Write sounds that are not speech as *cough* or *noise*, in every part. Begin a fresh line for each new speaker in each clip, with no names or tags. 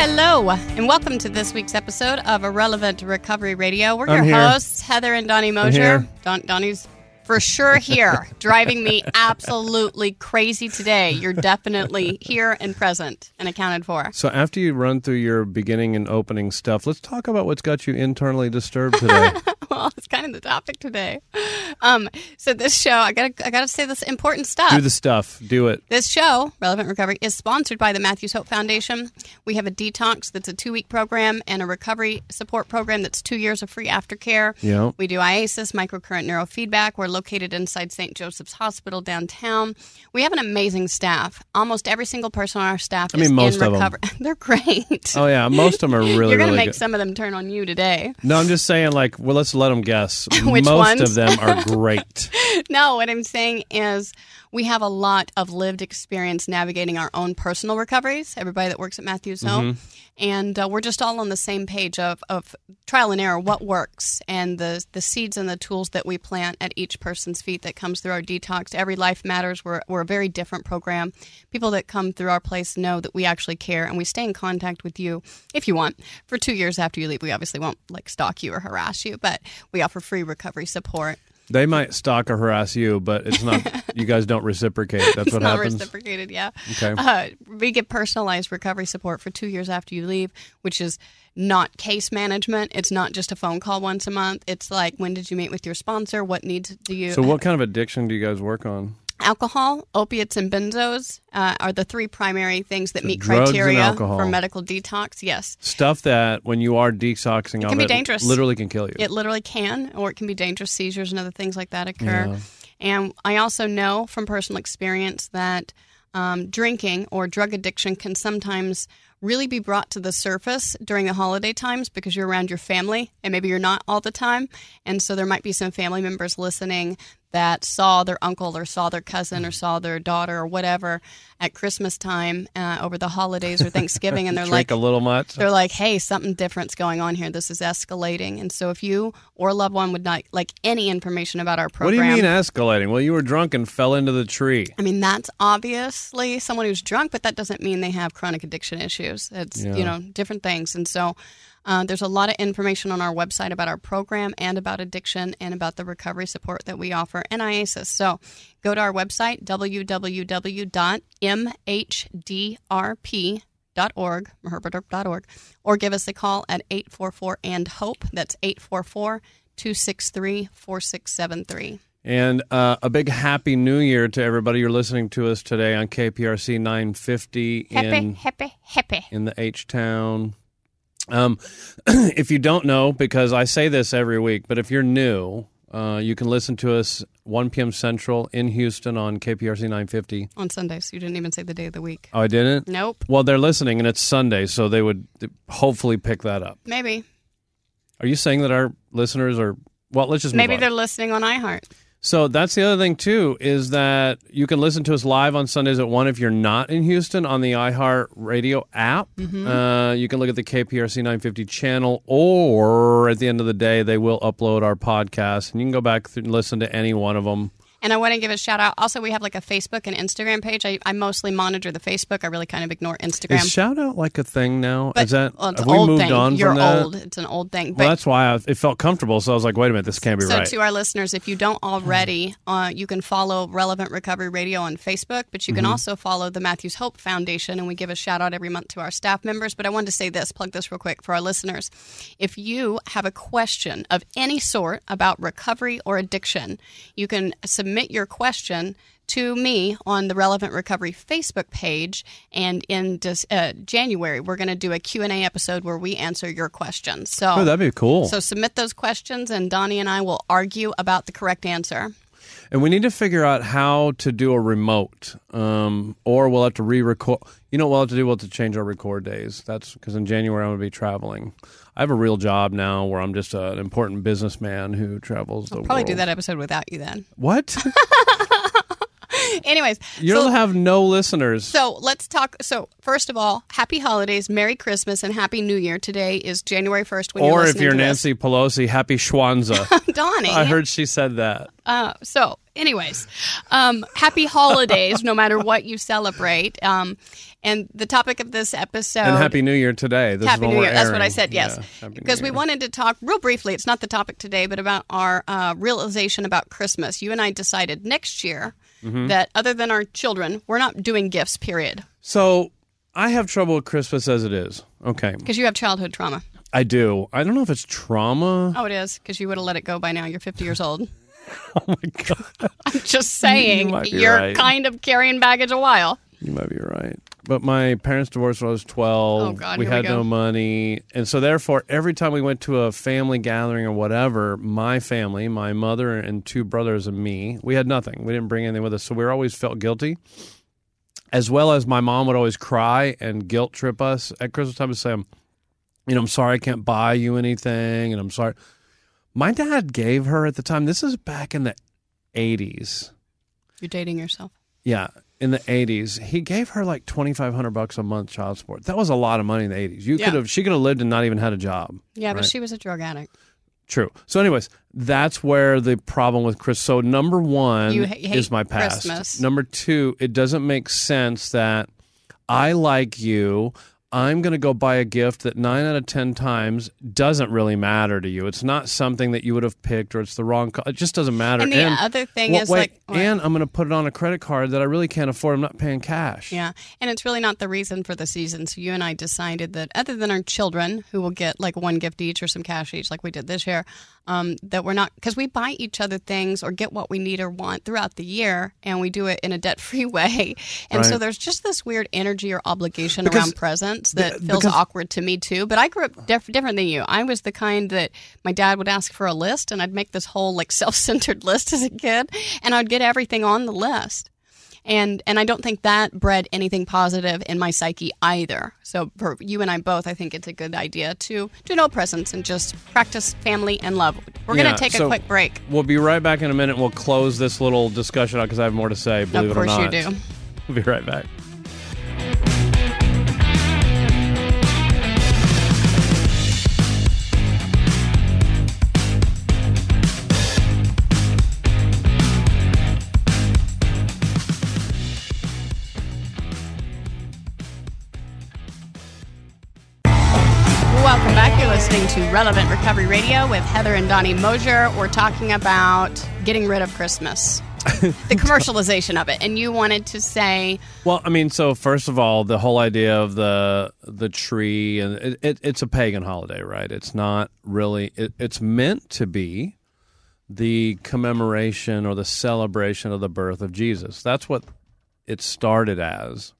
Hello, and welcome to this week's episode of Irrelevant Recovery Radio. We're your
I'm here.
hosts, Heather and Donnie Mosher.
here.
Don- Donnie's for sure here, driving me absolutely crazy today. You're definitely here and present and accounted for.
So after you run through your beginning and opening stuff, let's talk about what's got you internally disturbed today. *laughs*
Well, it's kind of the topic today. Um, so this show, I gotta, I gotta say this important stuff.
Do the stuff. Do it.
This show, Relevant Recovery, is sponsored by the Matthews Hope Foundation. We have a detox that's a two week program and a recovery support program that's two years of free aftercare.
Yeah.
We do IASIS, microcurrent neurofeedback. We're located inside St. Joseph's Hospital downtown. We have an amazing staff. Almost every single person on our staff
I mean,
is
most
in
of 'em.
recovery. *laughs* They're great.
Oh yeah, most of them are *laughs* really
You're going to
really
make
good.
some of them turn on you today.
No, I'm just saying like, well, let's let them guess. *laughs*
Which
most
ones?
of them are great.
no, what I'm saying is we have a lot of lived experience navigating our own personal recoveries, everybody that works at Matthews Hope. And uh, we're just all on the same page of, of trial and error, what works, and the, the seeds and the tools that we plant at each person's feet that comes through our detox. Every Life Matters, we're, we're a very different program. People that come through our place know that we actually care, and we stay in contact with you if you want for two years after you leave. We obviously won't like stalk you or harass you, but we offer free recovery support.
They might stalk or harass you, but it's not. *laughs* you guys don't reciprocate. That's
it's
what
not
happens.
reciprocated, yeah.
Okay.
Uh, we get personalized recovery support for two years after you leave, which is not case management. It's not just a phone call once a month. It's like, when did you meet with your sponsor? What needs do you?
So, what kind of addiction do you guys work on?
Alcohol, opiates, and benzos uh, are the three primary things that meet criteria for medical detox. Yes.
Stuff that when you are detoxing,
it
can
be dangerous.
Literally can kill you.
It literally can, or it can be dangerous seizures and other things like that occur.
Yeah.
And I also know from personal experience that um, drinking or drug addiction can sometimes really be brought to the surface during the holiday times because you're around your family and maybe you're not all the time. And so there might be some family members listening that saw their uncle or saw their cousin or saw their daughter or whatever at Christmas time uh, over the holidays or Thanksgiving, and *laughs* they're like,
a little much.
they're like, hey, something different's going on here. This is escalating. And so if you or a loved one would not like any information about our program,
What do you mean escalating? Well, you were drunk and fell into the tree.
I mean, that's obviously someone who's drunk, but that doesn't mean they have chronic addiction issues. It's,
Yeah.
you know, different things. And so uh, there's a lot of information on our website about our program and about addiction and about the recovery support that we offer and IASIS. So go to our website, www.mhdrp.org, herbertorp.org, or give us a call at 844 and HOPE. That's 844 263 4673.
And uh, a big happy new year to everybody. You're listening to us today on KPRC 950
Happy,
in,
happy, happy.
in the H Town. Um, *clears throat* if you don't know, because I say this every week, but if you're new, uh, you can listen to us 1 p.m. Central in Houston on KPRC 950.
On Sundays. You didn't even say the day of the week.
Oh, I didn't?
Nope.
Well, they're listening, and it's Sunday, so they would hopefully pick that up.
Maybe.
Are you saying that our listeners are? Well, let's just move
Maybe they're listening on iHeart.
So that's the other thing too is that you can listen to us live on Sundays at one if you're not in Houston on the iHeart Radio app.
Mm-hmm.
Uh, you can look at the KPRC 950 channel, or at the end of the day, they will upload our podcast, and you can go back through and listen to any one of them.
And I want to give a shout out. Also, we have like a Facebook and Instagram page. I, I mostly monitor the Facebook. I really kind of ignore Instagram.
Is shout out like a thing now?
but
is that
well, it's
have we moved
thing.
on?
You're
from that?
old. It's an old thing.
Well, that's why I, it felt comfortable. So I was like, wait a minute, this can't be
so
right.
So to our listeners, if you don't already, uh, you can follow Relevant Recovery Radio on Facebook, but you can
Mm-hmm.
also follow the Matthews Hope Foundation, and we give a shout out every month to our staff members. But I wanted to say this, plug this real quick for our listeners. If you have a question of any sort about recovery or addiction, you can submit your question to me on the Relevant Recovery Facebook page. And in dis- uh, January, we're going to do a Q&A episode where we answer your questions. So,
oh, that'd be cool.
so submit those questions, and Donnie and I will argue about the correct answer.
And we need to figure out how to do a remote, um, or we'll have to re-record. You know what we'll have to do? We'll have to change our record days. That's because in January I'm going to be traveling. I have a real job now where I'm just an important businessman who travels the
I'll probably
world.
do that episode without you then.
What? *laughs* *laughs*
Anyways,
You'll
so,
have no listeners.
so let's talk. So first of all, happy holidays, Merry Christmas, and Happy New Year. Today is January first. When you're
or if you're
to this.
Nancy Pelosi, happy Schwanza. *laughs*
Donnie.
I heard she said that.
Uh, so, anyways, um, happy holidays, no matter what you celebrate. Um, and the topic of this episode.
And Happy New Year today. This
Happy New Year. That's what I said, yes.
Yeah,
because we wanted to talk real briefly, it's not the topic today, but about our uh, realization about Christmas. You and I decided next year
Mm-hmm.
that other than our children, we're not doing gifts, period.
So I have trouble with Christmas as it is. Okay.
Because you have childhood trauma.
I do. I don't know if it's trauma.
Oh, it is, because you would have let it go by now. You're 50 years old. *laughs*
Oh my God. *laughs*
I'm just saying,
might
you're
right.
kind of carrying baggage a while.
You might be right. But my parents divorced when I was 12.
Oh, God,
we
we
had
go.
no money. And so, therefore, every time we went to a family gathering or whatever, my family, my mother and two brothers and me, we had nothing. We didn't bring anything with us. So we always felt guilty. As well as my mom would always cry and guilt trip us at Christmas time and say, I'm, you know, I'm sorry I can't buy you anything. And I'm sorry. My dad gave her at the time, this is back in the 80s.
You're dating yourself.
Yeah, in the eighties, he gave her like twenty five hundred bucks a month child support. That was a lot of money in the eighties. You
Yeah.
could have, she could have lived and not even had a job.
Yeah, but she was a drug addict.
True. So, anyways, that's where the problem with Chris. So, number one
ha-
is my past.
Christmas.
Number two, it doesn't make sense that I like you. I'm going to go buy a gift that nine out of 10 times doesn't really matter to you. It's not something that you would have picked or it's the wrong, co- it just doesn't matter.
And the other thing is
wait,
like, what?
and I'm going to put it on a credit card that I really can't afford. I'm not paying cash.
Yeah, and it's really not the reason for the season. So you and I decided that other than our children, who will get like one gift each or some cash each, like we did this year, um, that we're not because we buy each other things or get what we need or want throughout the year, and we do it in a debt-free *laughs* way. And so there's just this weird energy or obligation
Because-
around presents that
be-
feels
because-
awkward to me too. But I grew up diff- different than you. I was the kind that my dad would ask for a list, and I'd make this whole like *laughs* self-centered list as a kid, and I'd get everything on the list and and I don't think that bred anything positive in my psyche either. So for you and I both, I think it's a good idea to do no presents and just practice family and love. We're
Yeah,
going to take
so-
a quick break.
We'll be right back in a minute. We'll close this little discussion out because I have more to say. Believe
of
it or
course you
not.
do.
We'll be right back.
Listening to Relevant Recovery Radio with Heather and Donnie Mosher. We're talking about getting rid of Christmas, the *laughs* commercialization of it, and you wanted to say,
Well, I mean, so first of all, the whole idea of the the tree and it, it, it's a pagan holiday, right? It's not really. It, it's meant to be the commemoration or the celebration of the birth of Jesus. That's what it started as.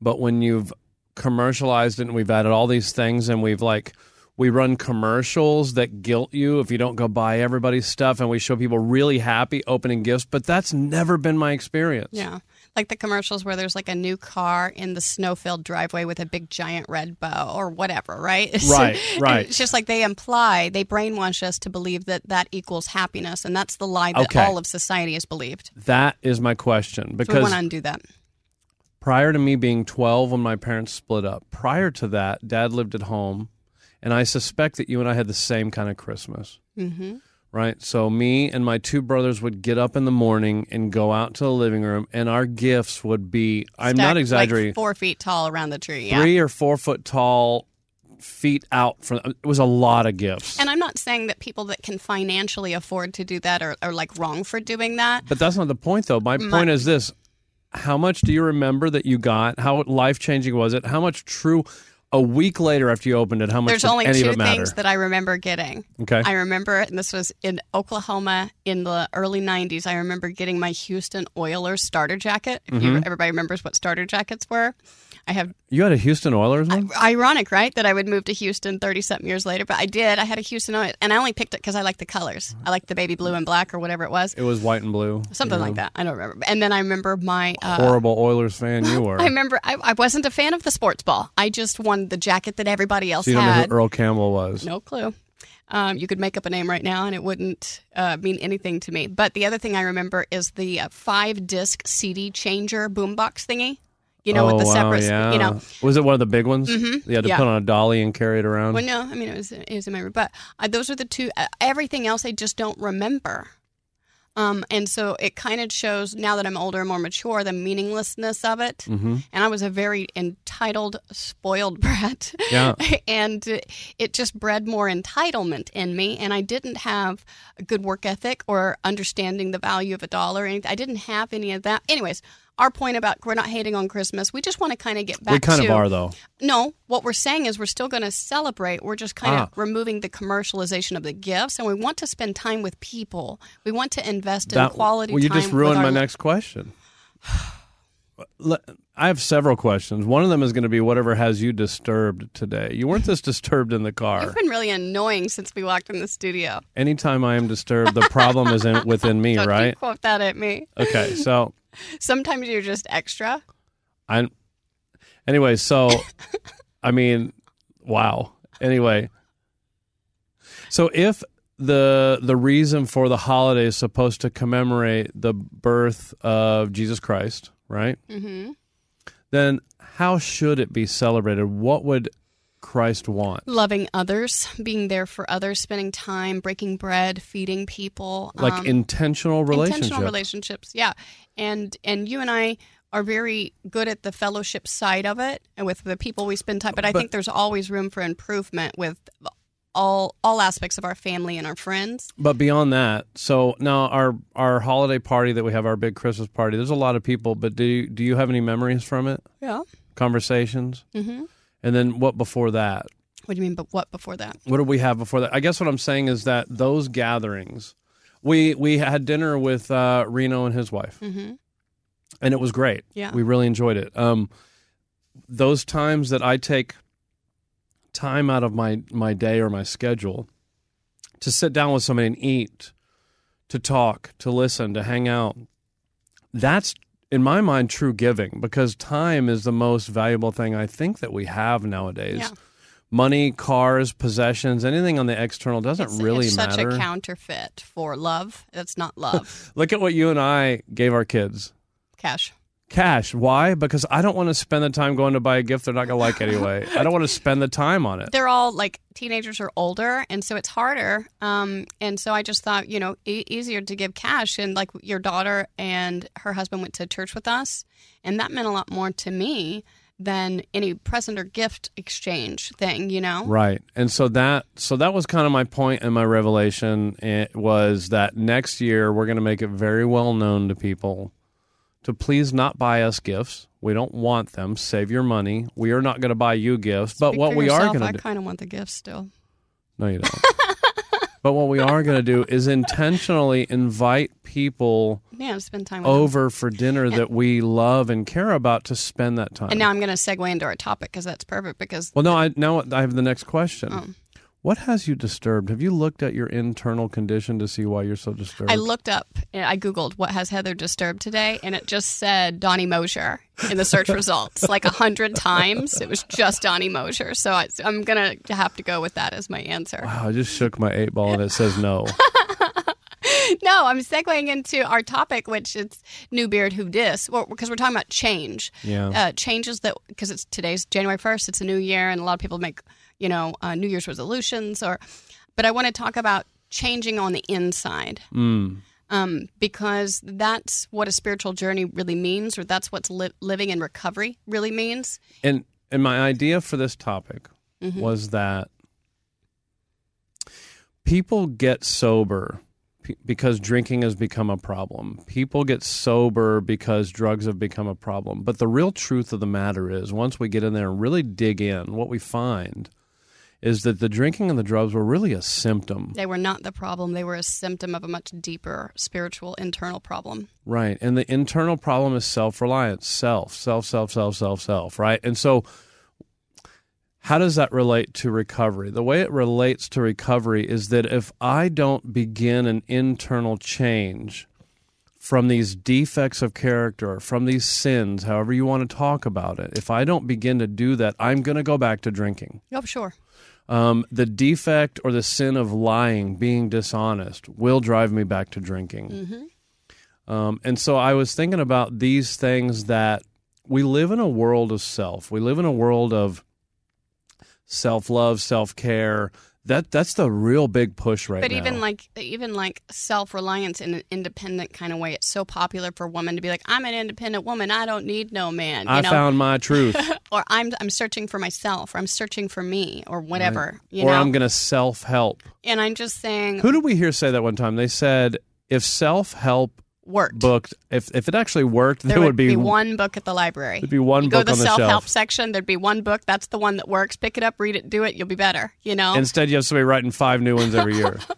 But when you've commercialized it and we've added all these things and we've like we run commercials that guilt you if you don't go buy everybody's stuff and we show people really happy opening gifts, but that's never been my experience.
yeah, like the commercials where there's like a new car in the snow-filled driveway with a big giant red bow or whatever, right? *laughs*
Right, *laughs* right.
It's just like they imply, they brainwash us to believe that that equals happiness, and that's the lie that
Okay.
all of society has believed.
That is my question
So we
because
want to undo that.
Prior to me being 12 when my parents split up, prior to that, dad lived at home. And I suspect that you and I had the same kind of Christmas.
Mm-hmm.
Right? So, me and my two brothers would get up in the morning and go out to the living room, and our gifts would be I'm not exaggerating
Like four feet tall around the tree. Yeah.
three or four foot tall, feet out from it was a lot of gifts.
And I'm not saying that people that can financially afford to do that are, are like wrong for doing that.
But that's not the point, though. My point is this: How much do you remember that you got? How life changing was it? How much true? A week later, after you opened it, how much
There's only
any
two things that I remember getting.
okay,
I remember, and this was in Oklahoma in the early 90s. I remember getting my Houston Oilers starter jacket. If
Mm-hmm.
you, everybody remembers what starter jackets were, I have
You had a Houston Oilers one?
Ironic, right? That I would move to Houston 30 something years later, but I did. I had a Houston Oilers, and I only picked it because I like the colors. I like the baby blue and black or whatever it was.
it was white and blue.
Something
Yeah.
like that. I don't remember. And then I remember my. Uh,
Horrible Oilers fan you *laughs* were.
I remember I, I wasn't a fan of the sports ball. I just wanted the jacket that everybody else
so you don't know
had.
who Earl Campbell was.
No clue. Um, you could make up a name right now and it wouldn't uh, mean anything to me. But the other thing I remember is the uh, five disc CD changer boombox thingy. You know,
oh,
with the
wow,
separate,
yeah.
you know.
Was it one of the big ones? Mm-hmm. You had to
Yeah.
put on a dolly and carry it around?
Well, no, I mean, it was, it was in my room. But uh, those are the two. Uh, everything else I just don't remember. Um, and so it kind of shows now that I'm older and more mature the meaninglessness of it. Mm-hmm. And I was a very entitled, spoiled *laughs* brat.
Yeah.
and it just bred more entitlement in me. And I didn't have a good work ethic or understanding the value of a dollar. or anything. I didn't have any of that. Anyways, our point about we're not hating on Christmas. We just want to kind of get back to
we kind
to
of are, though.
no, what we're saying is we're still going to celebrate. We're just kind
Ah.
of removing the commercialization of the gifts, and we want to spend time with people. We want to invest in
That-
quality
well, you just ruined my next question. *sighs* *sighs* *sighs* I have several questions. One of them is going to be whatever has you disturbed today. You weren't this disturbed in the car.
You've been really annoying since we walked in the studio.
Anytime I am disturbed, the problem is in, within me, *laughs*
Don't
right?
quote that at me.
Okay, so *laughs*
Sometimes you're just extra.
I. Anyway, so I mean, wow. Anyway, so if the the reason for the holiday is supposed to commemorate the birth of Jesus Christ, right?
Mm-hmm.
Then how should it be celebrated? What would Christ want?
Loving others, being there for others, spending time, breaking bread, feeding people.
Like
um,
intentional relationship.
intentional relationships yeah and and you and i are very good at the fellowship side of it and with the people we spend time but i
But-
think there's always room for improvement with all all aspects of our family and our friends
But beyond that, so now our our holiday party that we have, our big Christmas party. There's a lot of people, but do you, do you have any memories from it?
yeah
Conversations,
hmm
and then what before that?
what do you mean but what before that
What did we have before that? I guess what I'm saying is that those gatherings, we we had dinner with uh, Reno and his wife,
hmm
and it was great.
Yeah.
we really enjoyed it. Um, those times that I take time out of my my day or my schedule to sit down with somebody and eat, to talk, to listen, to hang out. That's in my mind true giving because time is the most valuable thing I think that we have nowadays.
Yeah.
Money, cars, possessions, anything on the external doesn't
it's,
really
it's
matter.
such a counterfeit for love that's not love *laughs*
Look at what you and I gave our kids.
cash
Cash. Why? Because I don't want to spend the time going to buy a gift they're not going to like anyway. *laughs* I don't want to spend the time on it.
they're all like teenagers or older, and so it's harder. Um, and so I just thought, you know, e- easier to give cash. And like your daughter and her husband went to church with us, and that meant a lot more to me than any present or gift exchange thing. You know,
Right. And so that so that was kind of my point and my revelation it was that next year we're going to make it very well known to people to please not buy us gifts. We don't want them. Save your money. We are not going to buy you gifts. But what we are going to do I
kind of want the gifts still.
No, you don't. *laughs* but what we are going to do is intentionally invite people
Yeah, spend time with them.
over for dinner that we love and care about to spend that time.
And now I'm going to segue into our topic because that's perfect. Because
well, no, I now I have the next question.
Oh.
What has you disturbed? Have you looked at your internal condition to see why you're so disturbed?
I looked up, and I Googled what has Heather disturbed today, and it just said Donnie Mosher in the search *laughs* results like a hundred times. It was just Donnie Mosher. So I, I'm going to have to go with that as my answer.
wow, I just shook my eight ball and it says no. *laughs*
No, I'm segueing into our topic, which it's New Beard Who Dis, well, because we're talking about change.
Yeah.
Uh, changes that, because it's today's January 1st, it's a new year, and a lot of people make, you know, uh, New Year's resolutions. or. But I want to talk about changing on the inside.
Mm.
um, because that's what a spiritual journey really means, or that's what li- living in recovery really means.
And and my idea for this topic
Mm-hmm.
was that people get sober because drinking has become a problem. People get sober because drugs have become a problem. But the real truth of the matter is, once we get in there and really dig in, what we find is that the drinking and the drugs were really a symptom.
They were not the problem. They were a symptom of a much deeper spiritual internal problem.
Right. And the internal problem is self reliance, self, self, self, self, self, self, right? And so, how does that relate to recovery? The way it relates to recovery is that if I don't begin an internal change from these defects of character, from these sins, however you want to talk about it, if I don't begin to do that, I'm going to go back to drinking.
Oh, sure.
Um, the defect or the sin of lying, being dishonest, will drive me back to drinking.
Mm-hmm.
Um, and so I was thinking about these things that we live in a world of self. We live in a world of self love, self care. That that's the real big push right
but
now.
even like even like self reliance in an independent kind of way, it's so popular for women to be like, "I'm an independent woman. I don't need no man." You
I
know?
found my truth, *laughs*
or I'm I'm searching for myself, or I'm searching for me, or whatever. You
or
know,
I'm going to self help.
and I'm just saying,
Who did we hear say that one time? They said if self help
worked.
booked, if if it actually worked,
there
there
would
would be,
one book at the library.
there'd be one
you go
book
to the
on the
self help section. There'd be one book. That's the one that works. Pick it up, read it, do it. You'll be better. You know.
Instead, you have somebody writing five new ones every year. *laughs*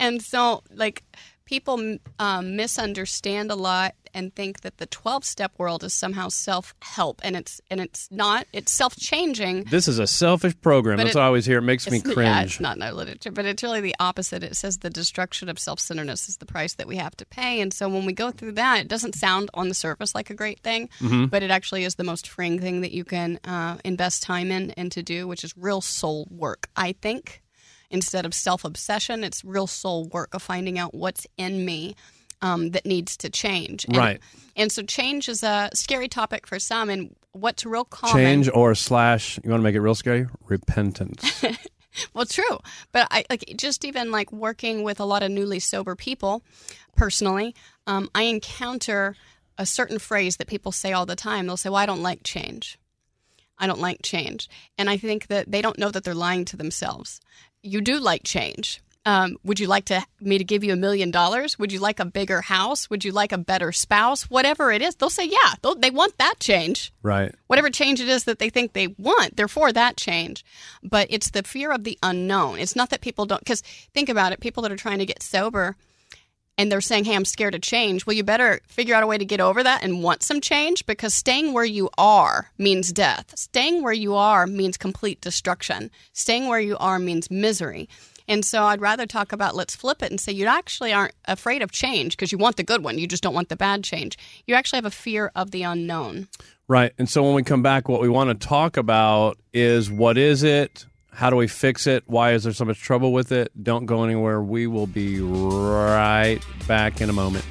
And so, like, people um, misunderstand a lot and think that the 12 step world is somehow self help. And it's and it's not. It's self changing.
this is a selfish program. That's
it-
what I always hear. It makes me cringe.
Yeah, it's not in our literature, but it's really the opposite. It says the destruction of self centeredness is the price that we have to pay. And so when we go through that, it doesn't sound on the surface like a great thing,
Mm-hmm.
but it actually is the most freeing thing that you can uh, invest time in and to do, which is real soul work, I think. Instead of self obsession, it's real soul work of finding out what's in me. Um, that needs to change. And,
Right.
And so change is a scary topic for some. And what's real common.
Change or slash. You want to make it real scary? Repentance. *laughs*
Well, true, but I like just even like working with a lot of newly sober people. Personally, um, I encounter a certain phrase that people say all the time. They'll say, "Well, I don't like change. I don't like change," and I think that they don't know that they're lying to themselves. You do like change. Um, would you like to me to give you a million dollars? Would you like a bigger house? Would you like a better spouse? Whatever it is, they'll say, "Yeah." They'll, they want that change
right.
whatever change it is that they think they want, they're for that change. But it's the fear of the unknown. It's not that people don't, because think about it people that are trying to get sober and they're saying, hey, I'm scared of change. Well, you better figure out a way to get over that and want some change because staying where you are means death. Staying where you are means complete destruction. Staying where you are means misery. And so I'd rather talk about let's flip it and say you actually aren't afraid of change because you want the good one. You just don't want the bad change. You actually have a fear of the unknown.
Right. And so when we come back, what we want to talk about is what is it? How do we fix it? Why is there so much trouble with it? Don't go anywhere. We will be right back in a moment.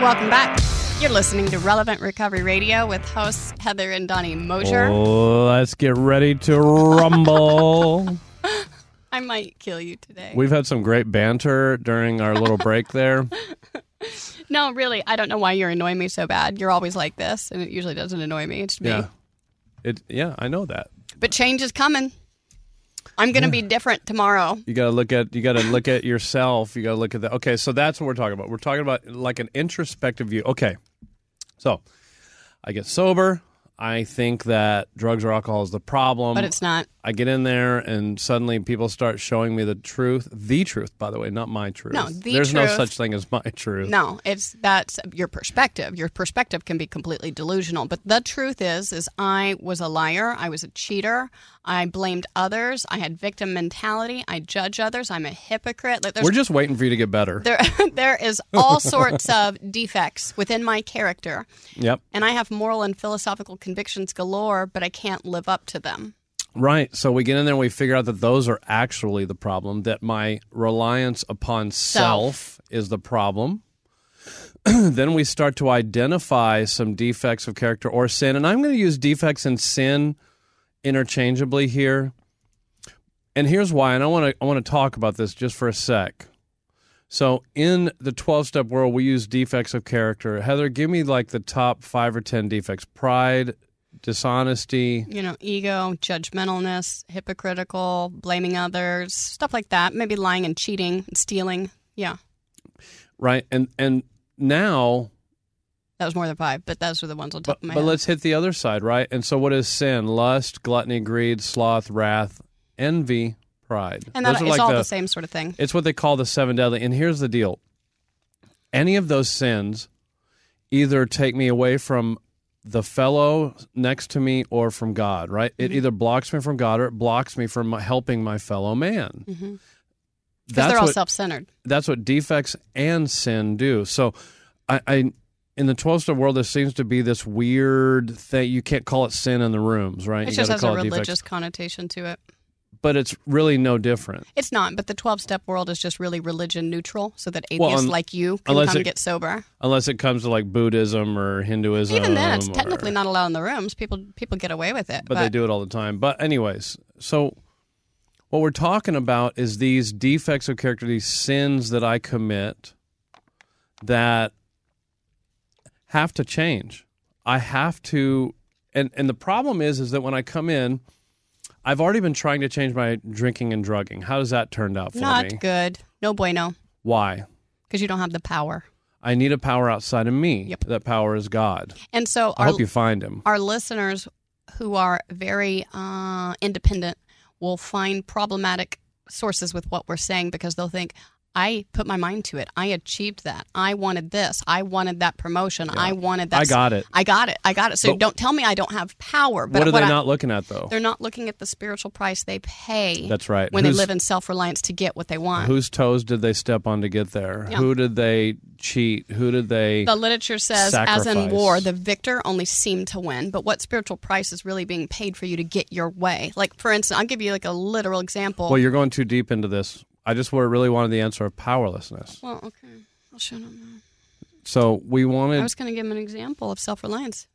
Welcome back. You're listening to Relevant Recovery Radio with hosts Heather and Donnie Mosher.
Oh, let's get ready to rumble. *laughs*
I might kill you today.
We've had some great banter during our little break there. *laughs*
no, really, I don't know why you're annoying me so bad. You're always like this, and it usually doesn't annoy me. It's me.
Yeah. It yeah, I know that.
But change is coming. I'm going to be different tomorrow.
You got to look at you got to look at yourself. You got to look at that. Okay, so that's what we're talking about. We're talking about like an introspective view. Okay. So, I get sober. I think that drugs or alcohol is the problem.
But it's not.
I get in there and suddenly people start showing me the truth. The truth, by the way, not my truth.
No, the
There's no such thing as my truth.
No, it's that's your perspective. Your perspective can be completely delusional, but the truth is is I was a liar, I was a cheater, I blamed others, I had victim mentality, I judge others, I'm a hypocrite. Like
We're just waiting for you to get better.
there *laughs* there is all sorts of defects within my character,
Yep.
and I have moral and philosophical convictions galore, but I can't live up to them.
Right. So we get in there and we figure out that those are actually the problem, that my reliance upon self, is the problem. *clears throat* then we start to identify some defects of character or sin. And I'm going to use defects and sin interchangeably here. And here's why. And I want to I want to talk about this just for a sec. So in the 12 step world, we use defects of character. Heather, give me like the top five or 10 defects pride, dishonesty.
You know, ego, judgmentalness, hypocritical, blaming others, stuff like that. Maybe lying and cheating and stealing. Yeah.
Right. And, and now,
That was more than five, but those were the ones on top
but,
of my
but
head.
let's hit the other side, right? And so what is sin? Lust, gluttony, greed, sloth, wrath, envy, pride.
and
Those
that is
like
all
the,
the same sort of thing.
It's what they call the seven deadly. And here's the deal any of those sins either take me away from the fellow next to me or from God, right? It
Mm-hmm.
either blocks me from God or it blocks me from helping my fellow man.
Because
That's
they're all
what,
self-centered.
that's what defects and sin do. So I, I in the 12 step world, there seems to be this weird thing. You can't call it sin in the rooms, right?
It
you
just has a
call it defects.
religious connotation to it.
But it's really no different.
It's not, but the 12 step world is just really religion neutral so that atheists
Well, un-
like you can come
it-
get sober.
Unless it comes to like Buddhism or Hinduism.
Even then, it's
or-
technically not allowed in the rooms. People people get away with it.
but, they do it all the time. But anyways, so what we're talking about is these defects of character, these sins that I commit that have to change. I have to and and the problem is is that when I come in I've already been trying to change my drinking and drugging. How does that turn out for
Not
me?
good. No bueno.
Why?
Because you don't have the power.
I need a power outside of me.
Yep.
That power is God.
And so
I
our,
hope you find him.
our listeners who are very uh, independent will find problematic sources with what we're saying because they'll think, I put my mind to it. I achieved that. I wanted this. I wanted that promotion. I wanted that.
I got it.
I got it. I got it. So
But-
don't tell me I don't have power. But
What are
what
they
I-
not looking at though?
They're not looking at the spiritual price they pay.
That's right.
When
Who's-
they live in self reliance to get what they want.
Whose toes did they step on to get there?
Yeah.
Who did they cheat? Who did they?
The literature says, as in war, the victor only seemed to win. But what spiritual price is really being paid for you to get your way? Like, for instance, I'll give you like a literal example.
well, you're going too deep into this. I just really wanted the answer of powerlessness.
Well, okay. I'll shut up now.
So we wanted.
I was going to give him an example of self reliance.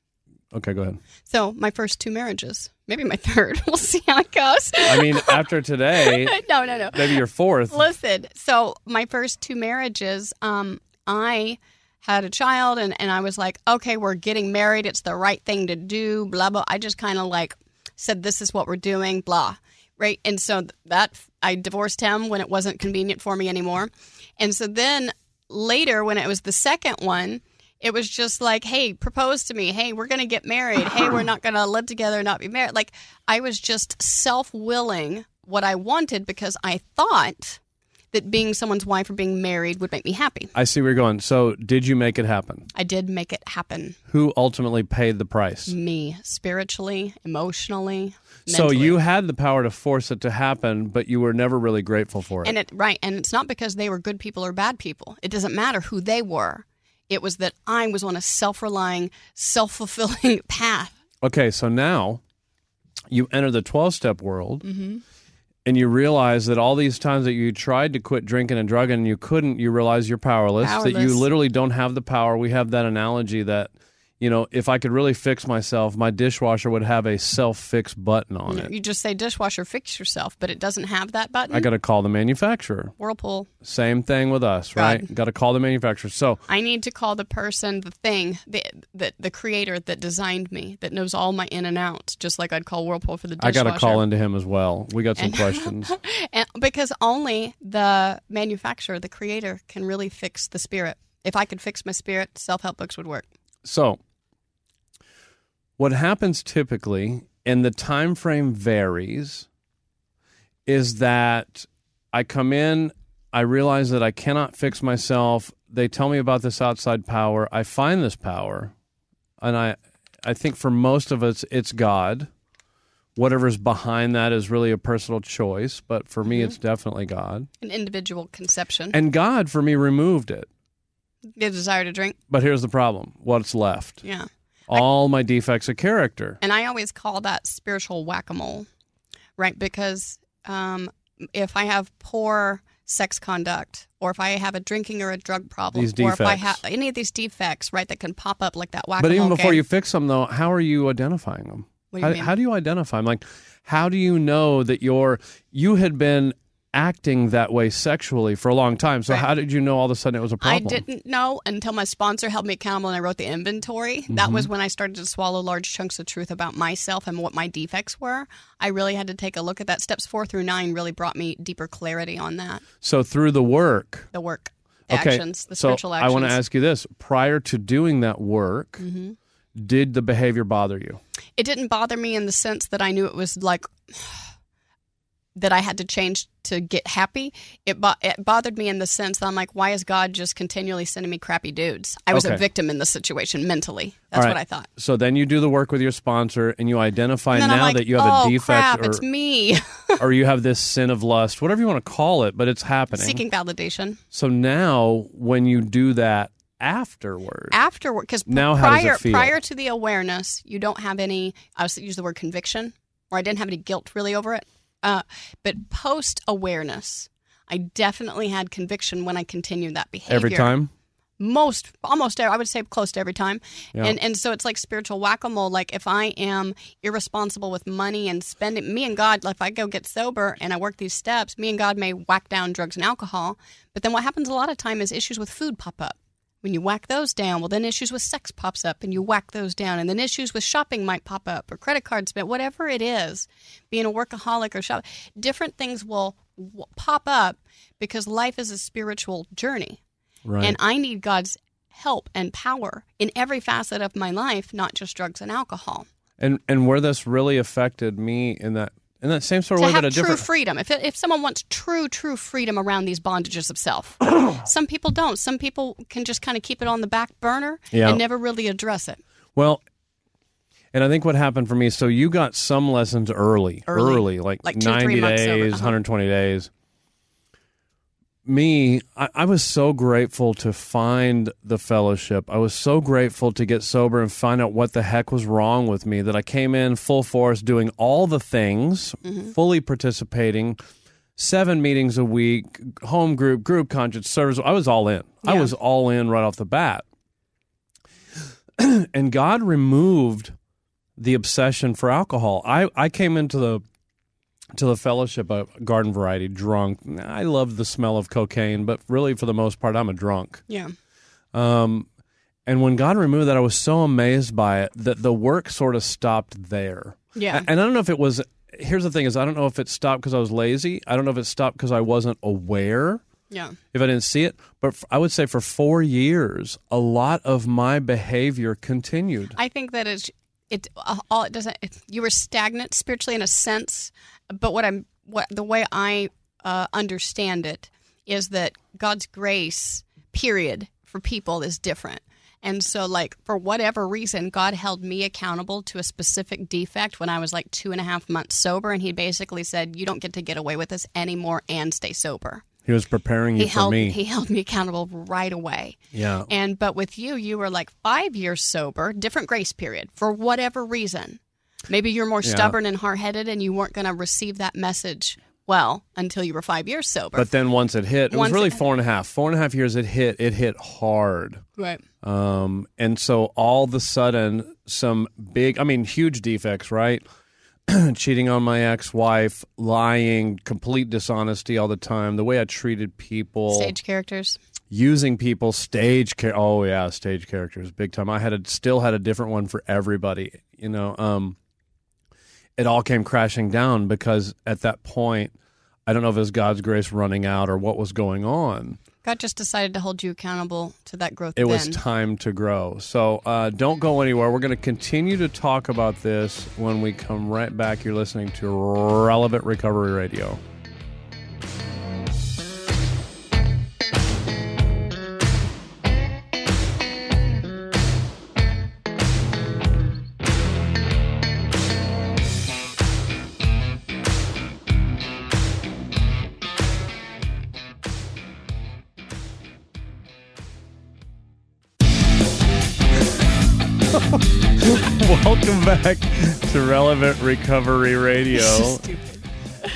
Okay, go ahead.
So, my first two marriages, maybe my *laughs* third. We'll see how it goes.
I mean, after today, *laughs*
no, no, no.
maybe your fourth.
Listen, so my first two marriages, um, I had a child and, and I was like, okay, we're getting married. It's the right thing to do, blah, blah. I just kind of like said, this is what we're doing, blah. Right. And so that I divorced him when it wasn't convenient for me anymore. And so then later, when it was the second one, it was just like, hey, propose to me. Hey, we're going to get married. Hey, we're not going to live together, and not be married. Like, I was just self willing what I wanted because I thought that being someone's wife or being married would make me happy.
I see where you're going. So did you make it happen?
I did make it happen.
Who ultimately paid the price?
Me, spiritually, emotionally, Mentally.
So you had the power to force it to happen, but you were never really grateful for it.
And it right, and it's not because they were good people or bad people. It doesn't matter who they were. It was that I was on a self-relying, self-fulfilling *laughs* path.
Okay, so now you enter the 12 step world
Mm-hmm.
And you realize that all these times that you tried to quit drinking and drugging and you couldn't, you realize you're powerless, that you literally don't have the power. We have that analogy that, you know, if I could really fix myself, my dishwasher would have a self fix button on it.
You just say dishwasher, fix yourself, but it doesn't have that button.
I got to call the manufacturer.
Whirlpool.
Same thing with us, right? Got to call the manufacturer. So,
I need to call the person, the thing, the, the the creator that designed me, that knows all my in and outs, just like I'd call Whirlpool for the dishwasher.
I got to call into him as well. We got some *laughs* questions. *laughs*
And because only the manufacturer, the creator, can really fix the spirit. If I could fix my spirit, self help books would work.
So, what happens typically, and the time frame varies, is that I come in, I realize that I cannot fix myself. They tell me about this outside power. I find this power, and I, I think for most of us, it's God. Whatever's behind that is really a personal choice, but for me, mm-hmm. it's definitely God.
An individual conception.
And God, for me, removed it.
the desire to drink.
But here's the problem: what's left?
Yeah.
All my defects of character.
And I always call that spiritual whack a mole, right? Because um, if I have poor sex conduct, or if I have a drinking or a drug problem, or if I have any of these defects, right, that can pop up like that whack a mole.
But even before
game.
you fix them, though, how are you identifying them?
Do you
how, how do you identify them? Like, how do you know that you're you had been acting that way sexually for a long time. So
Right.
how did you know all of a sudden it was a problem?
I didn't know until my sponsor held me accountable and I wrote the inventory. That
Mm-hmm.
was when I started to swallow large chunks of truth about myself and what my defects were. I really had to take a look at that. Steps four through nine really brought me deeper clarity on that.
So through the work,
The work, the
okay.
actions, the
so
spiritual
I want to ask you this: prior to doing that work,
Mm-hmm.
did the behavior bother you?
it didn't bother me in the sense that I knew it was like that I had to change to get happy. It, bo- it bothered me in the sense that I'm like, why is God just continually sending me crappy dudes? I was
Okay.
a victim in the situation mentally. That's
right.
what I thought.
So then you do the work with your sponsor, and you identify
And
now
like,
that you have
oh,
a defect,
crap,
or
it's me. *laughs*
or you have this sin of lust, whatever you want to call it, but it's happening.
Seeking validation.
So now, when you do that afterward,
Afterward, because
Now how does it
prior,
feel?
prior to the awareness, you don't have any, I was use the word conviction, or I didn't have any guilt really over it. Uh, but post awareness, I definitely had conviction when I continued that behavior.
every time,
most almost I would say close to every time.
Yeah.
And and so it's like spiritual whack-a-mole like if I am irresponsible with money and spending me and God Like if I go get sober and I work these steps, me and God may whack down drugs and alcohol, but then what happens a lot of time is issues with food pop up. When you whack those down, well then issues with sex pops up and you whack those down and then issues with shopping might pop up or credit card spend whatever it is, being a workaholic or shop different things will w- pop up because life is a spiritual journey.
right?
And I need God's help and power in every facet of my life, not just drugs and alcohol.
and and where this really affected me in that in that same sort of
To
way,
have
but a
true
different.
freedom. If, if someone wants true, true freedom around these bondages of self, *coughs* some people don't. Some people can just kind of keep it on the back burner
Yeah.
and never really address it.
Well, and I think what happened for me. So you got some lessons early,
Early.
like,
Like two or
ninety
three months over,
days,
uh-huh.
120 days. Me, I, I was so grateful to find the fellowship. I was so grateful to get sober and find out what the heck was wrong with me. That I came in full force, doing all the things,
Mm-hmm.
fully participating, seven meetings a week, home group, group conscience, service. I was all in. I was all in right off the bat. *clears throat* and God removed the obsession for alcohol. I, I came into the to the fellowship a garden variety drunk. I love the smell of cocaine, but really for the most part I'm a drunk.
Yeah.
Um, and when God removed that, I was so amazed by it that the work sort of stopped there.
Yeah.
And I don't know if it was. Here's the thing: is I don't know if it stopped because I was lazy. I don't know if it stopped because I wasn't aware
Yeah.
if I didn't see it. But f- I would say for four years, a lot of my behavior continued.
I think that it's it all it doesn't. It, you were stagnant spiritually in a sense, but what I'm what the way I uh, understand it is that God's grace, period, for people is different. And so, like, for whatever reason, God held me accountable to a specific defect when I was like two and a half months sober. And He basically said, You don't get to get away with this anymore and stay sober.
He was preparing you
He
for
held,
me.
he held me accountable right away.
yeah.
And but with you, you were like five years sober, different grace period for whatever reason. Maybe you're more
Yeah.
stubborn and hard headed, and you weren't going to receive that message well until you were five years sober.
But then once it hit, it
Once
was really
it-
four and a half. Four and a half years it hit. It hit hard.
right.
Um, and so all of a sudden, some big, I mean, huge defects, right? *clears throat* Cheating on my ex wife, lying, complete dishonesty all the time, the way I treated people,
Stage characters.
using people, stage char- Oh yeah, stage characters, big time. I had a, still had a different one for everybody. You know, um, it all came crashing down because at that point, I don't know if it was God's grace running out or what was going on.
God just decided to hold you accountable to that growth.
It
then.
was time to grow. So uh, don't go anywhere. We're going to continue to talk about this when we come right back. You're listening to Relevant Recovery Radio. Back to Relevant Recovery Radio.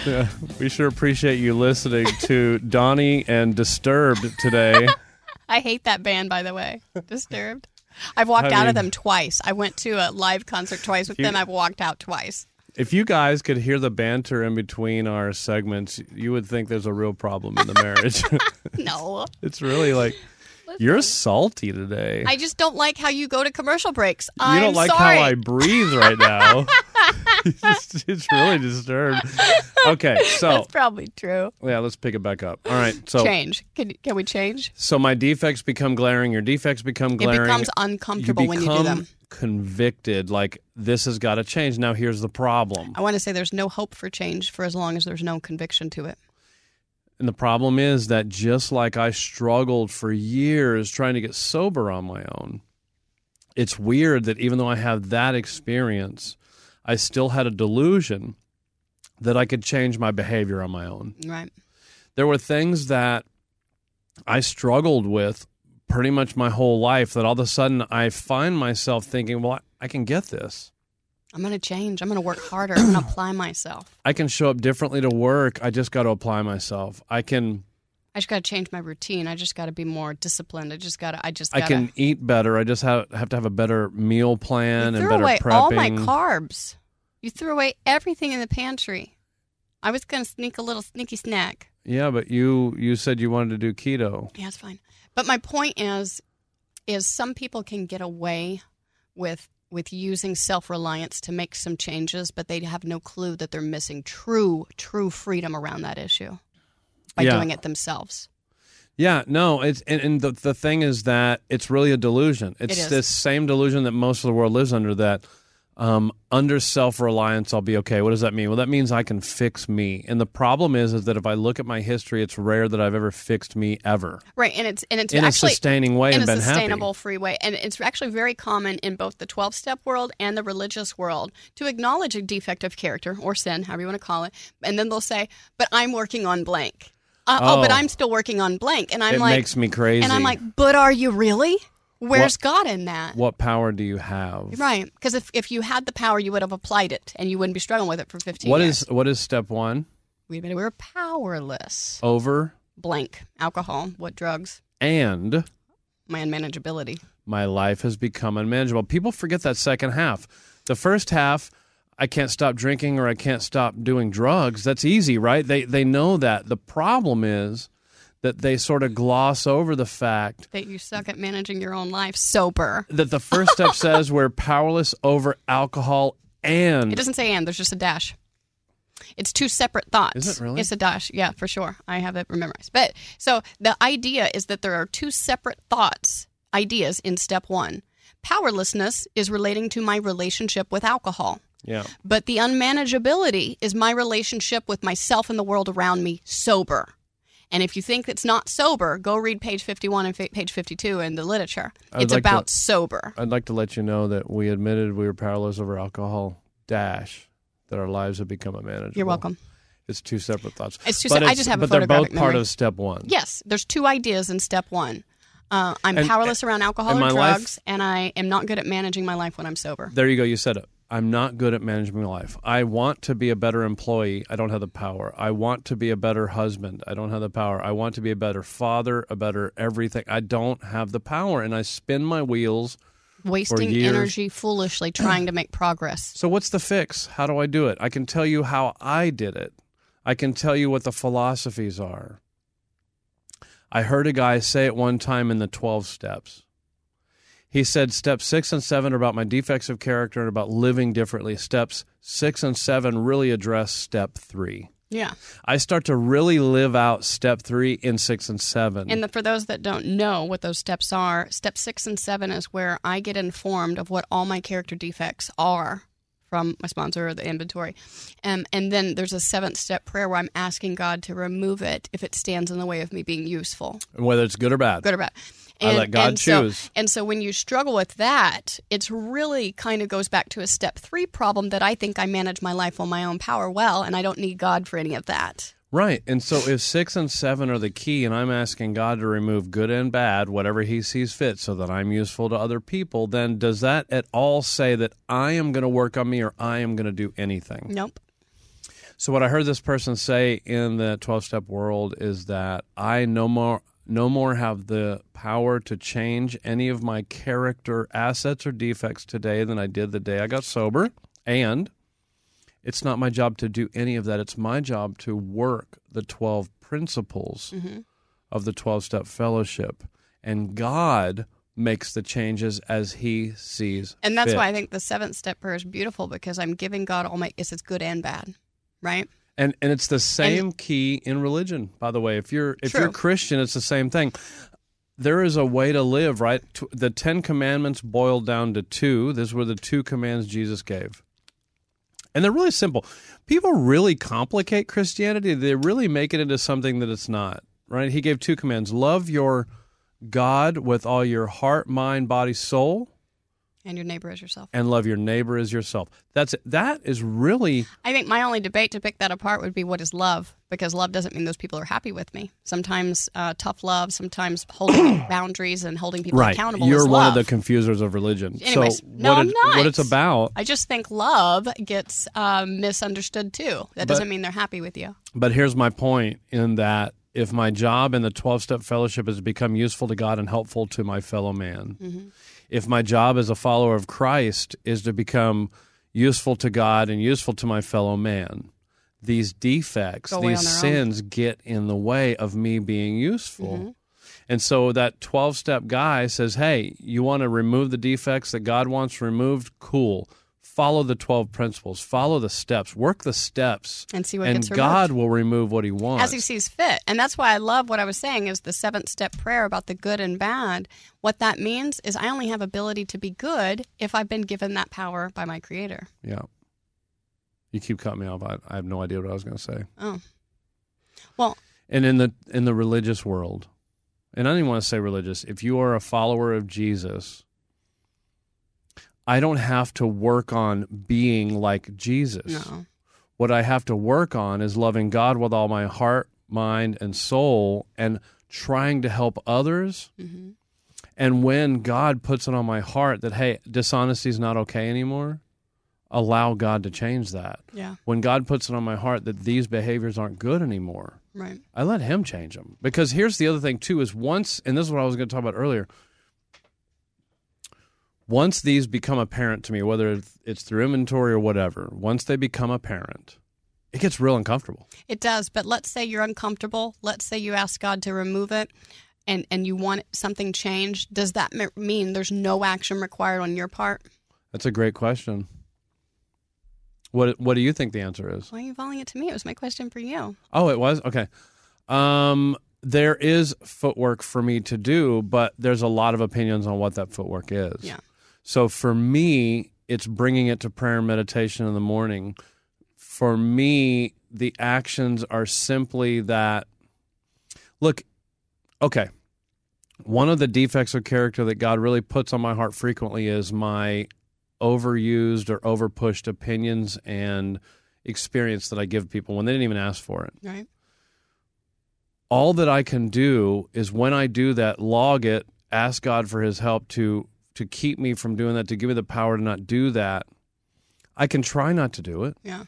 Yeah, we sure appreciate you listening to Donnie and Disturbed today. *laughs*
I hate that band, by the way. Disturbed. I've walked
I
out
mean-
of them twice. I went to a live concert twice with
You-
them. I've walked out twice.
If you guys could hear the banter in between our segments, you would think there's a real problem in the marriage. *laughs*
No. *laughs*
it's really like you're salty today.
I just don't like how you go to commercial breaks.
you
I'm
don't like
sorry.
how I breathe right now. it's, *laughs* *laughs* it's really disturbed. Okay, *laughs* so
That's probably true.
yeah, let's pick it back up. All right, so
change. Can, can we change?
so my defects become glaring. Your defects become glaring.
It becomes
you
uncomfortable
become
when you do them.
convicted. Like this has got to change. Now here's the problem.
I want to say there's no hope for change for as long as there's no conviction to it.
And the problem is that just like I struggled for years trying to get sober on my own, it's weird that even though I have that experience, I still had a delusion that I could change my behavior on my own.
Right.
There were things that I struggled with pretty much my whole life that all of a sudden I find myself thinking, well, I- I can get this.
I'm going to change. I'm going to work harder. I'm going to apply myself.
I can show up differently to work. I just got to apply myself. I can
I just got to change my routine. I just got to be more disciplined. I just got to. I just.
I
Gotta,
can eat better. I just have have to have a better meal plan and
threw
better
away
prepping.
all my carbs. You threw away everything in the pantry. I was going to sneak a little sneaky snack.
yeah, but you you said you wanted to do keto.
Yeah, it's fine. But my point is, is some people can get away with with using self reliance to make some changes, but they have no clue that they're missing true true freedom around that issue by
Yeah.
doing it themselves.
Yeah, no, it's and, and the the thing is that it's really a delusion. It's
is.
this same delusion that most of the world lives under. That um, under self reliance, I'll be okay. What does that mean? Well, that means I can fix me. And the problem is, is that if I look at my history, it's rare that I've ever fixed me ever
Right, and it's and it's
in
actually
a sustaining way
in
and
a
been
sustainable
happy.
free way. And it's actually very common in both the 12 step world and the religious world to acknowledge a defect of character or sin, however you want to call it. And then they'll say, But I'm working on blank. Uh, oh. but
Oh.
I'm still working on blank. And I'm
It
like,
makes me crazy.
And I'm like, But are you really? Where's
What-
God in that?
what power do you have?
Right. Because if, if you had the power, you would have applied it and you wouldn't be struggling with it for 15
What
years.
is what is step one?
We a minute. We're powerless.
Over
Blank. Alcohol. What drugs?
and
My unmanageability.
my life has become unmanageable. People forget that second half. The first half, I can't stop drinking or I can't stop doing drugs. That's easy, right? They they know that. The problem is that they sort of gloss over the fact
that you suck at managing your own life sober.
that the first step *laughs* says we're powerless over alcohol and.
It doesn't say and, there's just a dash. It's two separate thoughts.
Is it really?
It's a dash. Yeah, for sure. I have it memorized. But so the idea is that there are two separate thoughts, ideas in step one. Powerlessness is relating to my relationship with alcohol.
yeah.
But the unmanageability is my relationship with myself and the world around me sober. And if you think it's not sober, go read page 51 and fa- page 52 in the literature.
I would
It's
like to-
about sober.
I'd like to let you know that we admitted we were powerless over alcohol dash that our lives have become unmanageable.
You're welcome.
It's two separate thoughts.
It's two
But
se- I just have a
but they're both
photographic
part
memory.
of step one.
Yes, there's two ideas in step one. Uh, I'm
And-
powerless around alcohol
and
or
my life-
drugs, and I am not good at managing my life when I'm sober.
There you go. You said it. I'm not good at managing my life. I want to be a better employee. I don't have the power. I want to be a better husband. I don't have the power. I want to be a better father, a better everything. I don't have the power. And I spin my wheels.
Wasting energy foolishly trying to make progress.
So, what's the fix? How do I do it? I can tell you how I did it, I can tell you what the philosophies are. I heard a guy say it one time in the 12 steps. He said steps six and seven are about my defects of character and about living differently. Steps six and seven really address step three.
Yeah.
I start to really live out step three in six and seven.
And the, for those that don't know what those steps are, step six and seven is where I get informed of what all my character defects are from my sponsor or the inventory. Um, and then there's a seventh step prayer where I'm asking God to remove it if it stands in the way of me being useful.
Whether it's good or bad.
good or bad.
I let God
so,
choose.
And so when you struggle with that, it's really kind of goes back to a step three problem that I think I manage my life on my own power well, and I don't need God for any of that.
Right. And so if six and seven are the key, and I'm asking God to remove good and bad, whatever He sees fit, so that I'm useful to other people, then does that at all say that I am going to work on me or I am going to do anything?
Nope.
So what I heard this person say in the 12 step world is that I no more no more have the power to change any of my character assets or defects today than I did the day I got sober and It's not my job to do any of that. It's my job to work the 12 principles
Mm-hmm.
of the 12 step fellowship. And God makes the changes as He sees.
And that's
fit.
why I think the seventh step prayer is beautiful because I'm giving God all my it's it's good and bad, right?
And and it's the same key in religion, by the way. If you're if
True.
you're Christian, it's the same thing. There is a way to live, right? The Ten Commandments boiled down to two. These were the two commands Jesus gave. And they're really simple. People really complicate Christianity. They really make it into something that it's not, right? He gave two commands love your God with all your heart, mind, body, soul,
And your neighbor as yourself.
and love your neighbor as yourself. That's that is really
I think my only debate to pick that apart would be what is love, because love doesn't mean those people are happy with me. Sometimes uh, tough love, sometimes holding *coughs* boundaries and holding people
right.
accountable.
You're one
love.
of the confusers of religion.
Anyways,
so
no,
what
I'm
it-
not.
what it's about
I just think love gets um, misunderstood too. That doesn't mean they're happy with you.
But here's my point in that if my job in the 12 step fellowship is to become useful to God and helpful to my fellow man,
Mm-hmm.
If my job as a follower of Christ is to become useful to God and useful to my fellow man, these defects, these
their own.
sins get in the way of me being useful.
Mm-hmm.
And so that 12 step guy says, Hey, you want to remove the defects that God wants removed? Cool. Follow the 12 principles, follow the steps, work the steps,
And see what
and
gets removed.
God will remove what He wants.
as he sees fit. And that's why I love what I was saying is the seventh step prayer about the good and bad. What that means is I only have ability to be good if I've been given that power by my creator.
Yeah. You keep cutting me off. I, I have no idea what I was going to say.
Oh. Well,
And in the in the religious world, and I don't even want to say religious. If you are a follower of Jesus, I don't have to work on being like Jesus.
no.
What I have to work on is loving God with all my heart, mind, and soul, and trying to help others.
hmm
And when God puts it on my heart that, hey, dishonesty is not okay anymore, allow God to change that.
Yeah,
When God puts it on my heart that these behaviors aren't good anymore,
right.
I let Him change them. Because here's the other thing, too, is once, and this is what I was going to talk about earlier, once these become apparent to me, whether it's through inventory or whatever, once they become apparent, it gets real uncomfortable.
It does. But let's say you're uncomfortable. Let's say you ask God to remove it. And, and you want something changed, does that mean there's no action required on your part?
That's a great question. What What do you think the answer is?
Why are you volleying it to me? It was my question for you.
Oh, it was okay. Um, there is footwork for me to do, but there's a lot of opinions on what that footwork is.
Yeah.
So for me, it's bringing it to prayer and meditation in the morning. For me, the actions are simply that. Look, okay. One of the defects of character that God really puts on my heart frequently is my overused or overpushed opinions and experience that I give people when they didn't even ask for it
Right.
all that I can do is when I do that, log it, ask God for his help to to keep me from doing that, to give me the power to not do that. I can try not to do it,
Yeah.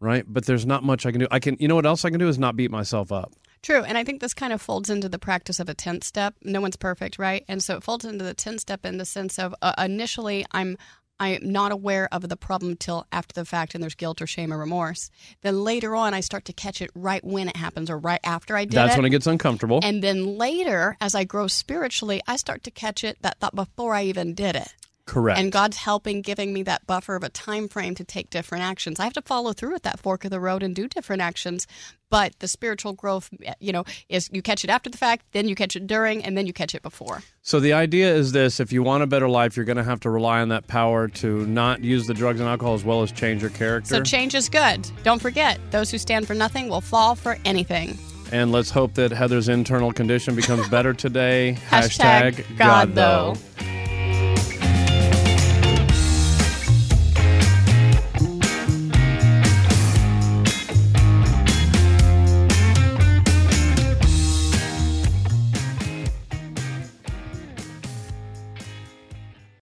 right? But there's not much I can do. I can you know what else I can do is not beat myself up.
True, and I think this kind of folds into the practice of a 10th step. No one's perfect, right? And so it folds into the 10th step in the sense of uh, initially I'm I'm not aware of the problem till after the fact and there's guilt or shame or remorse. Then later on I start to catch it right when it happens or right after I did it.
That's
it.
when it gets uncomfortable.
and then later as I grow spiritually, I start to catch it that thought before I even did it.
Correct.
And God's helping, giving me that buffer of a time frame to take different actions. I have to follow through with that fork of the road and do different actions. But the spiritual growth, you know, is you catch it after the fact, then you catch it during, and then you catch it before.
so the idea is this, if you want a better life, you're going to have to rely on that power to not use the drugs and alcohol as well as change your character.
So change is good. Don't forget, those who stand for nothing will fall for anything.
and let's hope that Heather's internal condition becomes better today. *laughs*
Hashtag God, though.